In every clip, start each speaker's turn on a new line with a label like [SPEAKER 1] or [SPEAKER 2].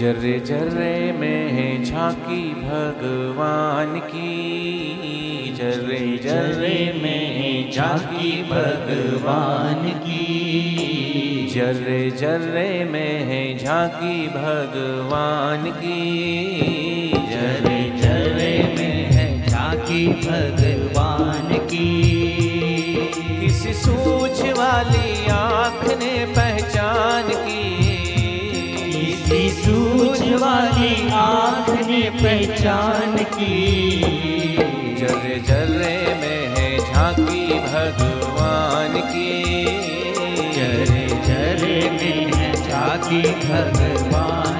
[SPEAKER 1] जर्रे जर्रे में है झांकी भगवान की। जर्रे जर्रे में है झांकी भगवान की। जर्रे जर्रे में है झांकी भगवान की। जर्रे जर्रे में है
[SPEAKER 2] झांकी भगवान की।
[SPEAKER 1] किसी सूझ वाली
[SPEAKER 2] सूझ वाली आँख ने पहचान की।
[SPEAKER 1] जल जर्रे में है झांकी भगवान की।
[SPEAKER 2] जल जरे में है झांकी भगवान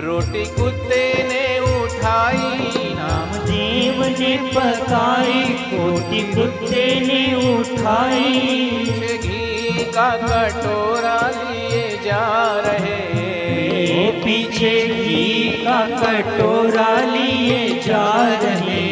[SPEAKER 1] रोटी कुत्ते ने उठाई
[SPEAKER 2] नामदेव ने पकाई रोटी कुत्ते ने उठाई।
[SPEAKER 1] घी का कटोरा लिए जा रहे
[SPEAKER 2] पीछे घी का कटोरा लिए जा रहे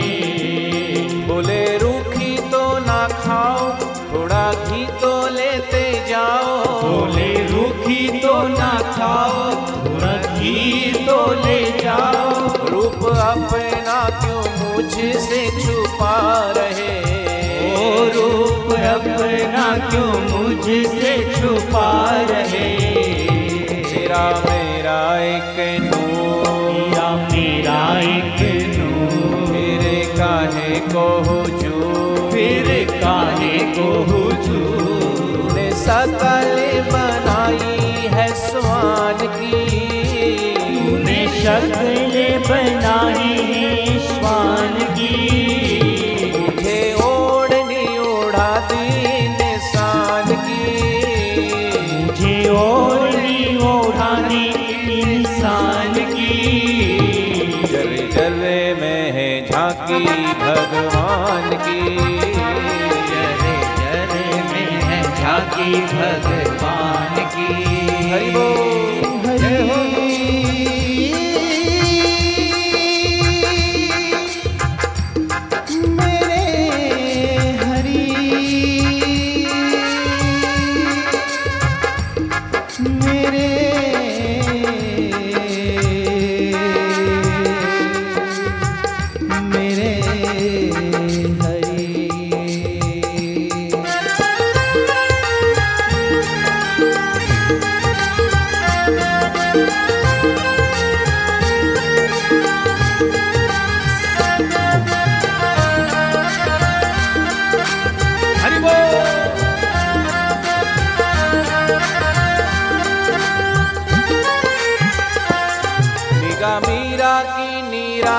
[SPEAKER 1] मुझसे छुपा रहे।
[SPEAKER 2] ओ रूप अपना क्यों मुझसे छुपा रहे?
[SPEAKER 1] तेरा मेरा एक नूर।
[SPEAKER 2] या मेरा एक नूर।
[SPEAKER 1] मेरे काहे को हुजूर
[SPEAKER 2] फिर काहे को
[SPEAKER 1] ने सकल बनाई है स्वान की।
[SPEAKER 2] शक्ल बनाई
[SPEAKER 1] जर्रे में है झांकी भगवान की।
[SPEAKER 2] जरे जरे में है झांकी भगवान की।
[SPEAKER 1] हरि बोल।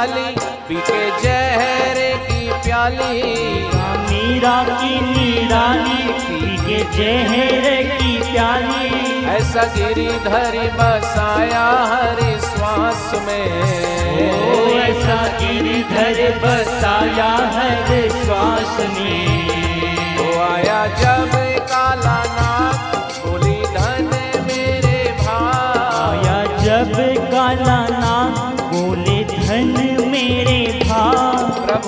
[SPEAKER 1] निराली पीके जहर की प्याली।
[SPEAKER 2] मीरा की नीरानी पीके जहर की प्याली।
[SPEAKER 1] ऐसा गिरिधर बसाया हरि श्वास में।
[SPEAKER 2] ओ ऐसा गिरधर बसाया हर श्वास में।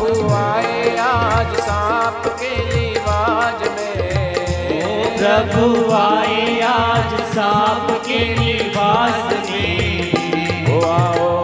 [SPEAKER 1] आए आज सांप के लिवाज में।
[SPEAKER 2] प्रभु आए आज सांप के लिबास में।
[SPEAKER 1] आओ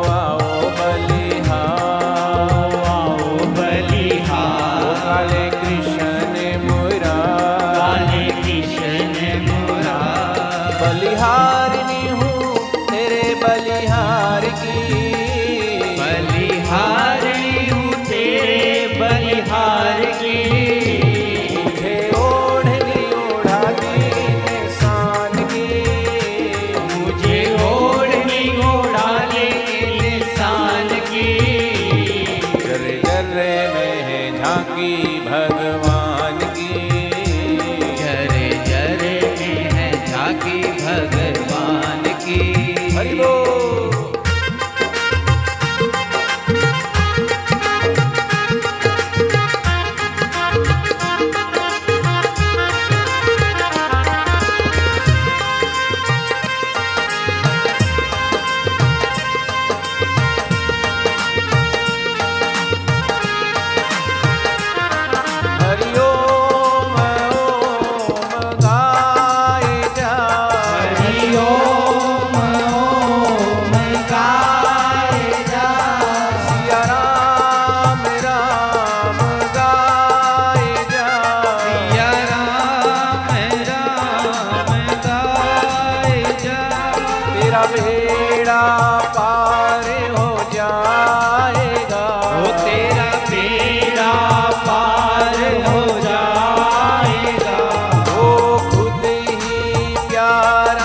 [SPEAKER 1] प्यारा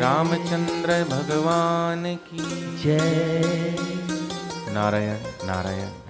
[SPEAKER 1] रामचंद्र भगवान की।
[SPEAKER 2] जय।
[SPEAKER 1] नारायण नारायण।